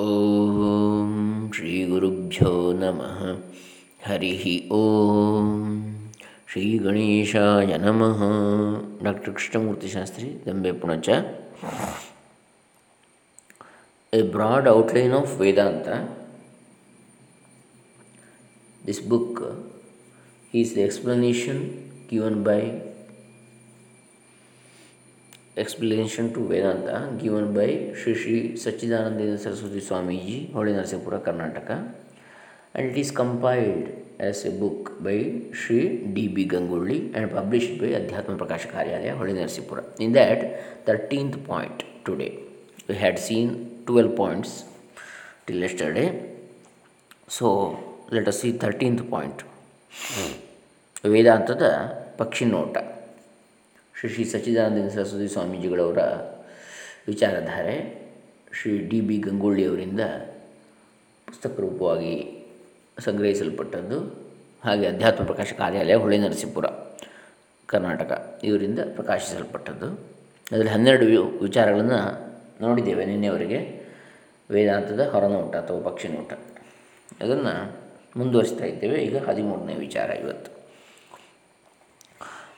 ॐ श्रीगुरुभ्यो नमः। हरिः ॐ। श्रीगणेशाय नमः। डाक्टर् कृष्णमूर्तिशास्त्री, दम्बे पुणच a brought of of Vedanta this book is the explanation given by explanation to Vedanta given by Sri Sri Sachidanandana Saraswati Swamiji, Holy Narsipura, Karnataka, and it is compiled as a book by Sri D.B. Ganguli and published by Adhyatma Prakasha Karyalaya, Holy Narsipura. In that, 13th point today, we had seen 12 points till yesterday. So, let us see 13th point. ವೇದಾಂತದ ಪಕ್ಷಿ ನೋಟ ಶ್ರೀ ಶ್ರೀ ಸಚ್ಚಿದಾನಂದ ಸರಸ್ವತಿ ಸ್ವಾಮೀಜಿಗಳವರ ವಿಚಾರಧಾರೆ Shri D B ಗಂಗೊಳ್ಳಿಯವರಿಂದ ಪುಸ್ತಕ ರೂಪವಾಗಿ ಸಂಗ್ರಹಿಸಲ್ಪಟ್ಟದ್ದು ಹಾಗೆ ಅಧ್ಯಾತ್ಮ ಪ್ರಕಾಶ ಕಾರ್ಯಾಲಯ ಹೊಳೆ ನರಸೀಪುರ, ಕರ್ನಾಟಕ ಇವರಿಂದ ಪ್ರಕಾಶಿಸಲ್ಪಟ್ಟದ್ದು. ಅದರಲ್ಲಿ ಹನ್ನೆರಡು ವಿಚಾರಗಳನ್ನು ನೋಡಿದ್ದೇವೆ ನಿನ್ನೆವರೆಗೆ. ವೇದಾಂತದ ಹೊರನೋಟ ಅಥವಾ ಪಕ್ಷಿನೋಟ ಅದನ್ನು ಮುಂದುವರಿಸ್ತಾ ಇದ್ದೇವೆ. ಈಗ ಹದಿಮೂರನೇ ವಿಚಾರ ಇವತ್ತು.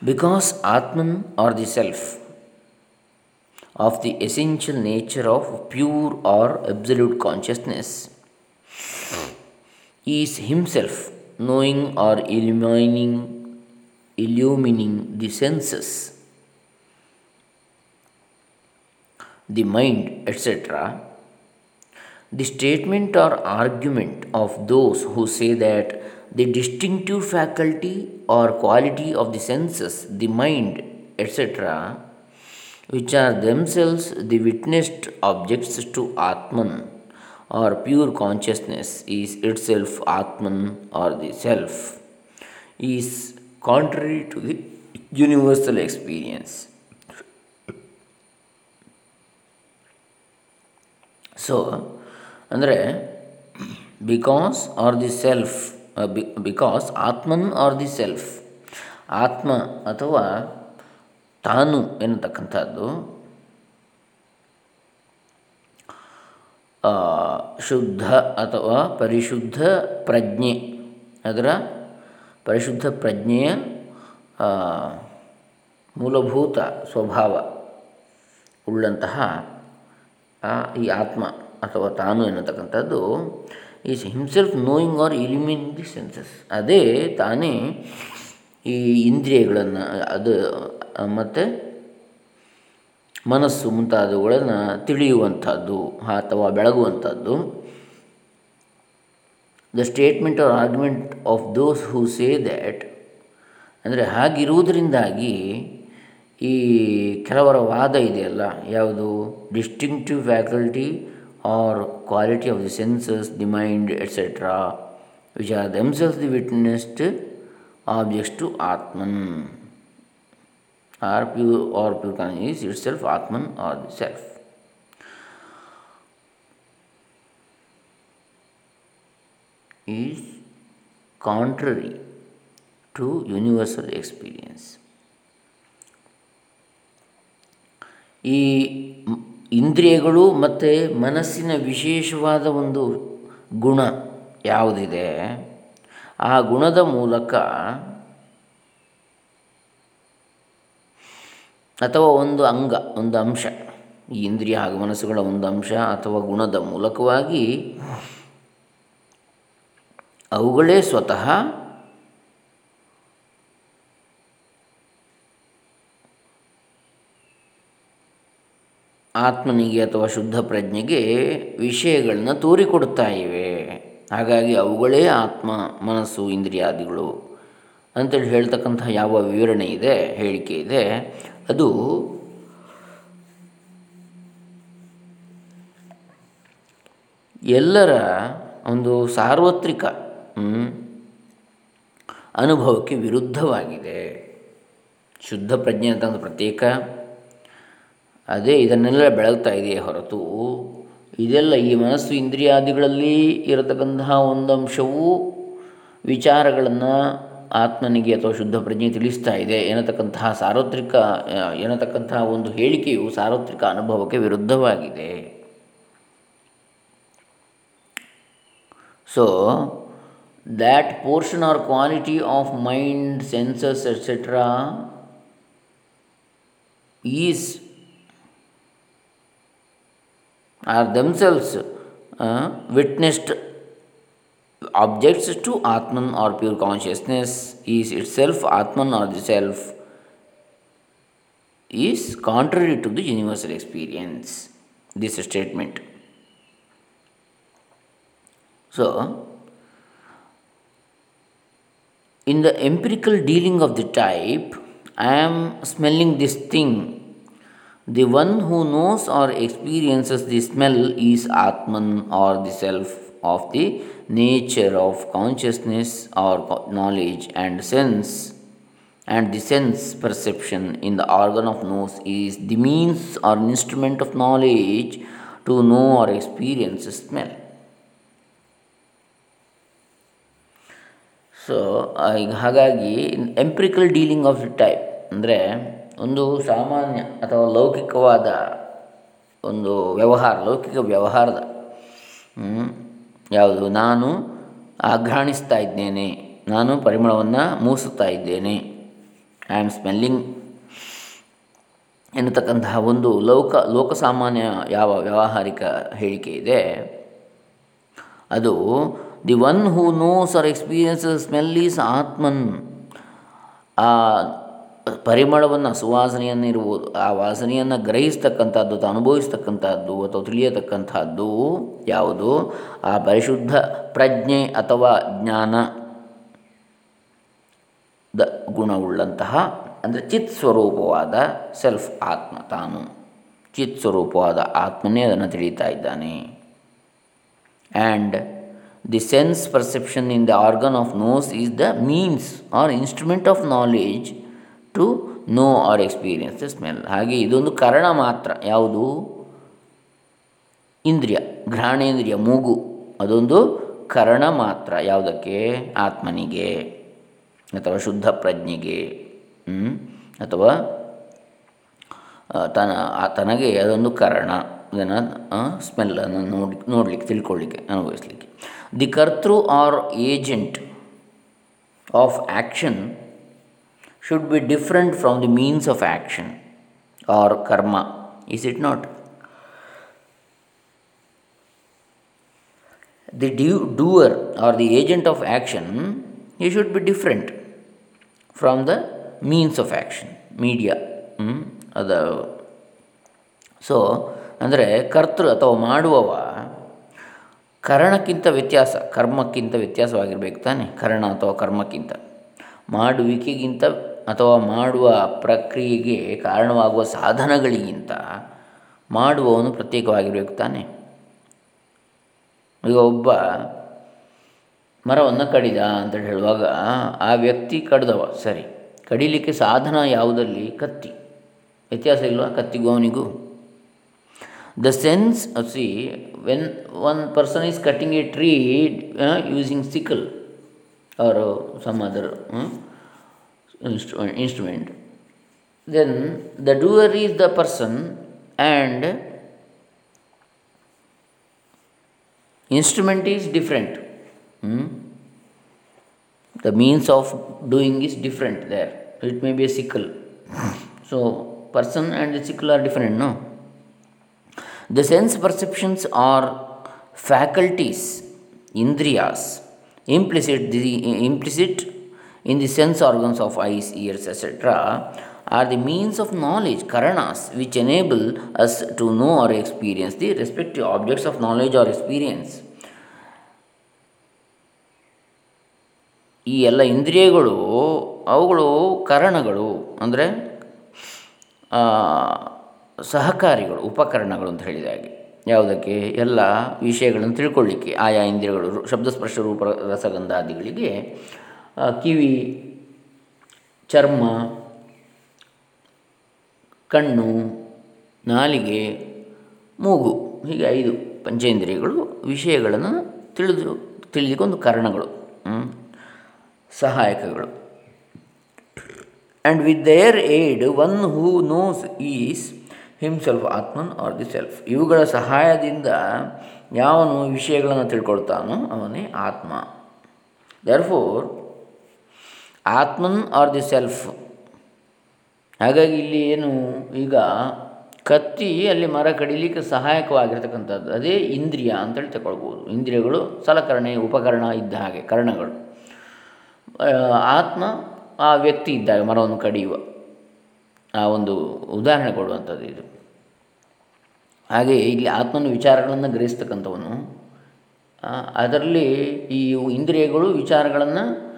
Because Atman or the Self of the essential nature of pure or absolute consciousness is himself knowing or illumining illumining the senses the mind etc the statement or argument of those who say that the distinctive faculty or quality of the senses, the mind, etc., which are themselves the witnessed objects to Atman or pure consciousness, is itself Atman or the Self, is contrary to the universal experience. So ಅಂದರೆ because R the self Because Atman or the self ಆತ್ಮ ಅಥವಾ ತಾನು ಎನ್ನತಕ್ಕಂಥದ್ದು ಶುದ್ಧ ಅಥವಾ ಪರಿಶುದ್ಧ ಪ್ರಜ್ಞೆ. ಅದರ ಪರಿಶುದ್ಧ ಪ್ರಜ್ಞೆಯ ಮೂಲಭೂತ ಸ್ವಭಾವ ಉಳ್ಳಂತಹ ಈ ಆತ್ಮ ಅಥವಾ ತಾನು ಎನ್ನತಕ್ಕಂಥದ್ದು is himself knowing or illumining the senses ಅದೇ ತಾನೇ ಈ ಇಂದ್ರಿಯಗಳನ್ನು, ಅದು ಮತ್ತು ಮನಸ್ಸು ಮುಂತಾದವುಗಳನ್ನು ತಿಳಿಯುವಂಥದ್ದು ಅಥವಾ ಬೆಳಗುವಂಥದ್ದು. The statement or argument of those who say that ಅಂದರೆ ಹಾಗಿರುವುದರಿಂದಾಗಿ ಈ ಕೆಲವರ ವಾದ ಇದೆಯಲ್ಲ, ಯಾವುದು? Distinctive faculty or quality of the senses, the mind, etc., which are themselves the witnessed objects to Atman. Or pure, or pure consciousness itself Atman or the Self. Is contrary to universal experience. ಈ ಇಂದ್ರಿಯಗಳು ಮತ್ತು ಮನಸ್ಸಿನ ವಿಶೇಷವಾದ ಒಂದು ಗುಣ ಯಾವುದಿದೆ? ಆ ಗುಣದ ಮೂಲಕ ಅಥವಾ ಒಂದು ಅಂಗ, ಒಂದು ಅಂಶ, ಈ ಇಂದ್ರಿಯ ಹಾಗೂ ಮನಸ್ಸುಗಳ ಒಂದು ಅಂಶ ಅಥವಾ ಗುಣದ ಮೂಲಕವಾಗಿ ಅವುಗಳೇ ಸ್ವತಃ ಆತ್ಮನಿಗೆ ಅಥವಾ ಶುದ್ಧ ಪ್ರಜ್ಞೆಗೆ ವಿಷಯಗಳನ್ನ ತೋರಿಕೊಡ್ತಾ ಇವೆ. ಹಾಗಾಗಿ ಅವುಗಳೇ ಆತ್ಮ, ಮನಸ್ಸು, ಇಂದ್ರಿಯಾದಿಗಳು ಅಂತೇಳಿ ಹೇಳ್ತಕ್ಕಂಥ ಯಾವ ವಿವರಣೆ ಇದೆ, ಹೇಳಿಕೆ ಇದೆ, ಅದು ಎಲ್ಲರ ಒಂದು ಸಾರ್ವತ್ರಿಕ ಅನುಭವಕ್ಕೆ ವಿರುದ್ಧವಾಗಿದೆ. ಶುದ್ಧ ಪ್ರಜ್ಞೆ ಅಂತಂದು ಪ್ರತ್ಯೇಕ. ಅದೇ ಇದನ್ನೆಲ್ಲ ಬೆಳಗ್ತಾ ಇದೆಯೇ ಹೊರತು ಇದೆಲ್ಲ ಈ ಮನಸ್ಸು ಇಂದ್ರಿಯಾದಿಗಳಲ್ಲಿ ಇರತಕ್ಕಂತಹ ಒಂದು ಅಂಶವು ವಿಚಾರಗಳನ್ನು ಆತ್ಮನಿಗೆ ಅಥವಾ ಶುದ್ಧ ಪ್ರಜ್ಞೆ ತಿಳಿಸ್ತಾ ಇದೆ ಎನ್ನತಕ್ಕಂತಹ ಸಾರ್ವತ್ರಿಕ, ಎನ್ನತಕ್ಕಂತಹ ಒಂದು ಹೇಳಿಕೆಯು ಸಾರ್ವತ್ರಿಕ ಅನುಭವಕ್ಕೆ ವಿರುದ್ಧವಾಗಿದೆ. So that portion or quality of mind senses etcetera is are themselves uh, witnessed objects to Atman or pure consciousness is itself Atman or the self is contrary to the universal experience. This statement. So, in the empirical dealing of the type, I am smelling this thing the one who knows or experiences the smell is Atman or the self of the nature of consciousness or knowledge and sense. And the sense perception in the organ of nose is the means or instrument of knowledge to know or experience smell. So ಈಗ ಹಾಗಾಗಿ empirical dealing of the type ಅಂದರೆ ಒಂದು ಸಾಮಾನ್ಯ ಅಥವಾ ಲೌಕಿಕವಾದ ಒಂದು ವ್ಯವಹಾರ, ಲೌಕಿಕ ವ್ಯವಹಾರದ ಯಾವುದು, ನಾನು ಆಘ್ರಾಣಿಸ್ತಾ ಇದ್ದೇನೆ, ನಾನು ಪರಿಮಳವನ್ನು ಮೂಸುತ್ತಾ ಇದ್ದೇನೆ ಐ ಆಮ್ ಸ್ಮೆಲ್ಲಿಂಗ್ ಎನ್ನತಕ್ಕಂತಹ ಒಂದು ಲೋಕ, ಲೋಕಸಾಮಾನ್ಯ ಯಾವ ವ್ಯಾವಹಾರಿಕ ಹೇಳಿಕೆ ಇದೆ, ಅದು, the one who knows or experiences smell is Atman. ಆ ಪರಿಮಳವನ್ನು ಸುವಾಸನೆಯನ್ನು ಆ ವಾಸನೆಯನ್ನು ಗ್ರಹಿಸ್ತಕ್ಕಂಥದ್ದು ಅಥವಾ ಅನುಭವಿಸ್ತಕ್ಕಂಥದ್ದು ಅಥವಾ ತಿಳಿಯತಕ್ಕಂಥದ್ದು ಯಾವುದು? ಆ ಪರಿಶುದ್ಧ ಪ್ರಜ್ಞೆ ಅಥವಾ ಜ್ಞಾನ ದ ಗುಣವುಳ್ಳಂತಹ, ಅಂದರೆ ಚಿತ್ ಸ್ವರೂಪವಾದ ಸೆಲ್ಫ್ ಆತ್ಮ ತಾನು. ಚಿತ್ ಸ್ವರೂಪವಾದ ಆತ್ಮನೇ ಅದನ್ನು ತಿಳಿತಾ ಇದ್ದಾನೆ. And the sense perception in the organ of nose is the means or instrument of knowledge to know or experience the smell ಹಾಗೆ ಇದೊಂದು ಕಾರಣ ಮಾತ್ರ. ಯಾವುದು? ಇಂದ್ರಿಯ, ಘ್ರಾಣೇಂದ್ರಿಯ, ಮೂಗು. ಅದೊಂದು ಕರಣ ಮಾತ್ರ. ಯಾವುದಕ್ಕೆ? ಆತ್ಮನಿಗೆ ಅಥವಾ ಶುದ್ಧ ಪ್ರಜ್ಞೆಗೆ ಅಥವಾ ತನ ತನಗೆ ಅದೊಂದು ಕಾರಣ. ಇದನ್ನು ಸ್ಮೆಲ್ಲನ್ನು ನೋಡಿ, ನೋಡಲಿಕ್ಕೆ ತಿಳ್ಕೊಳ್ಳಿಕ್ಕೆ ಅನುಭವಿಸ್ಲಿಕ್ಕೆ. ದಿ ಕರ್ತೃ or agent of action should be different from the means of action or karma, is it not? The doer or the agent of action, he should be different from the means of action, media. ಅದು so ಅಂದರೆ ಕರ್ತೃ ಅಥವಾ ಮಾಡುವವ ಕರಣಕ್ಕಿಂತ ವ್ಯತ್ಯಾಸ ಕರ್ಮಕ್ಕಿಂತ ವ್ಯತ್ಯಾಸವಾಗಿರಬೇಕು ತಾನೆ ಕರ್ಣ ಅಥವಾ ಕರ್ಮಕ್ಕಿಂತ ಮಾಡುವಿಕೆಗಿಂತ ಅಥವಾ ಮಾಡುವ ಪ್ರಕ್ರಿಯೆಗೆ ಕಾರಣವಾಗುವ ಸಾಧನಗಳಿಗಿಂತ ಮಾಡುವವನು ಪ್ರತ್ಯೇಕವಾಗಿರಬೇಕು ತಾನೆ. ಈಗ ಒಬ್ಬ ಮರವನ್ನು ಕಡಿದ ಅಂತ ಹೇಳುವಾಗ ಆ ವ್ಯಕ್ತಿ ಕಡಿದವ, ಸರಿ, ಕಡಿಲಿಕ್ಕೆ ಸಾಧನ ಯಾವುದಲ್ಲಿ? ಕತ್ತಿ. ವ್ಯತ್ಯಾಸ ಇಲ್ವಾ? ಕತ್ತಿಗೂ ಅವನಿಗೂ the sense see when one person is cutting a tree using sickle ಅವರು some other instrument. Then the doer is the person and instrument is different. Hmm? the means of doing is different there. It may be a sickle. So person and the sickle are different no? The sense perceptions are faculties indriyas. Implicit the implicit in the sense organs of eyes, ears, etc., are the means of knowledge, karanas, which enable us to know or experience the respective objects of knowledge or experience. ಈ ಎಲ್ಲ ಇಂದ್ರಿಯಗಳು ಅವುಗಳು ಕರಣಗಳು ಅಂದರೆ ಸಹಕಾರಿಗಳು ಉಪಕರಣಗಳು ಅಂತ ಹೇಳಿದ ಹಾಗೆ ಯಾವುದಕ್ಕೆ ಎಲ್ಲ ವಿಷಯಗಳನ್ನು ತಿಳ್ಕೊಳ್ಳಿಕ್ಕೆ ಆಯಾ ಇಂದ್ರಿಯಗಳು ಶಬ್ದಸ್ಪರ್ಶ ರೂಪ ರಸಗಂಧಾದಿಗಳಿಗೆ ಕಿವಿ, ಚರ್ಮ, ಕಣ್ಣು, ನಾಲಿಗೆ, ಮೂಗು ಹೀಗೆ ಐದು ಪಂಚೇಂದ್ರಿಯಗಳು ವಿಷಯಗಳನ್ನು ತಿಳಿದು, ತಿಳಿದಕ್ಕೆ ಒಂದು ಕಾರಣಗಳು ಸಹಾಯಕಗಳು. And with their aid one who knows is himself atman are the self ಇವುಗಳ ಸಹಾಯದಿಂದ ಯಾವನು ವಿಷಯಗಳನ್ನು ತಿಳ್ಕೊಳ್ತಾನೋ ಅವನೇ ಆತ್ಮ. Therefore atman are the self ಹಾಗಾಗಿ ಇಲ್ಲಿ ಏನು ಈಗ ಕತ್ತಿ ಅಲ್ಲಿ ಮರ ಕಡಿಲಿಕ್ಕೆ ಸಹಾಯಕವಾಗಿರ್ತಕ್ಕಂಥದ್ದು. ಅದೇ ಇಂದ್ರಿಯ ಅಂತೇಳಿ ತಗೊಳ್ಬೋದು. ಇಂದ್ರಿಯಗಳು ಸಲಕರಣೆ, ಉಪಕರಣ ಇದ್ದ ಹಾಗೆ, ಕರ್ಣಗಳು. ಆತ್ಮ ಆ ವ್ಯಕ್ತಿ ಇದ್ದಾಗ ಮರವನ್ನು ಕಡಿಯುವ. ಆ ಒಂದು ಉದಾಹರಣೆ ಕೊಡುವಂಥದ್ದು ಇದು. ಹಾಗೆ ಇಲ್ಲಿ ಆತ್ಮನ ವಿಚಾರಗಳನ್ನು ಗ್ರಹಿಸ್ತಕ್ಕಂಥವನು ಅದರಲ್ಲಿ ಈ ಇಂದ್ರಿಯಗಳು ವಿಚಾರಗಳನ್ನು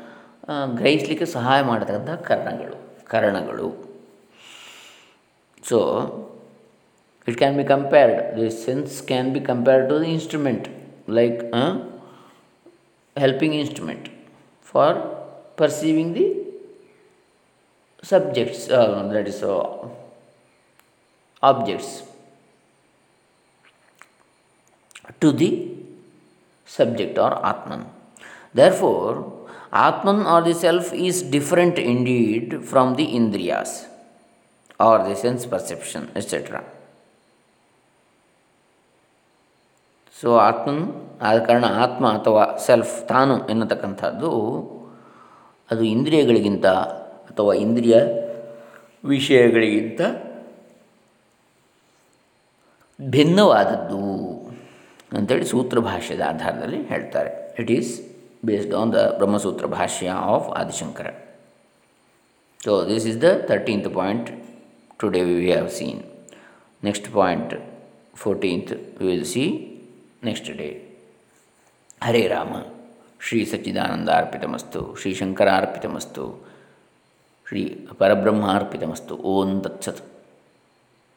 ಗ್ರಹಿಸಲಿಕ್ಕೆ ಸಹಾಯ ಮಾಡತಕ್ಕಂಥ ಕರ್ಣಗಳು ಕರ್ಣಗಳು. So it can be compared the sense can be compared to the instrument like helping instrument for perceiving the subjects that is objects to the the subject or atman. Therefore atman or the self is different indeed from the indriyas or the sense perception etc so Atman ಆದ ಕಾರಣ ಆತ್ಮ ಅಥವಾ self ತಾನು ಎನ್ನತಕ್ಕಂಥದ್ದು, ಅದು ಇಂದ್ರಿಯಗಳಿಗಿಂತ ಅಥವಾ ಇಂದ್ರಿಯ ವಿಷಯಗಳಿಗಿಂತ ಭಿನ್ನವಾದದ್ದು ಅಂತೇಳಿ ಸೂತ್ರ ಭಾಷೆಯ ಆಧಾರದಲ್ಲಿ ಹೇಳ್ತಾರೆ. It is based on the Brahmasutra bhashya of Adishankara so this is the thirteenth point today we have seen next point fourteenth we will see next day Hare Rama Shri Sachchidananda ಅರ್ಪಿತಮಸ್ತು Shri Shankara ಅರ್ಪಿತಮಸ್ತು ಶ್ರೀ ಪರಬ್ರಹ್ಮಾರ್ಪಿತಮಸ್ತು ಓಂ ತತ್ಸತ್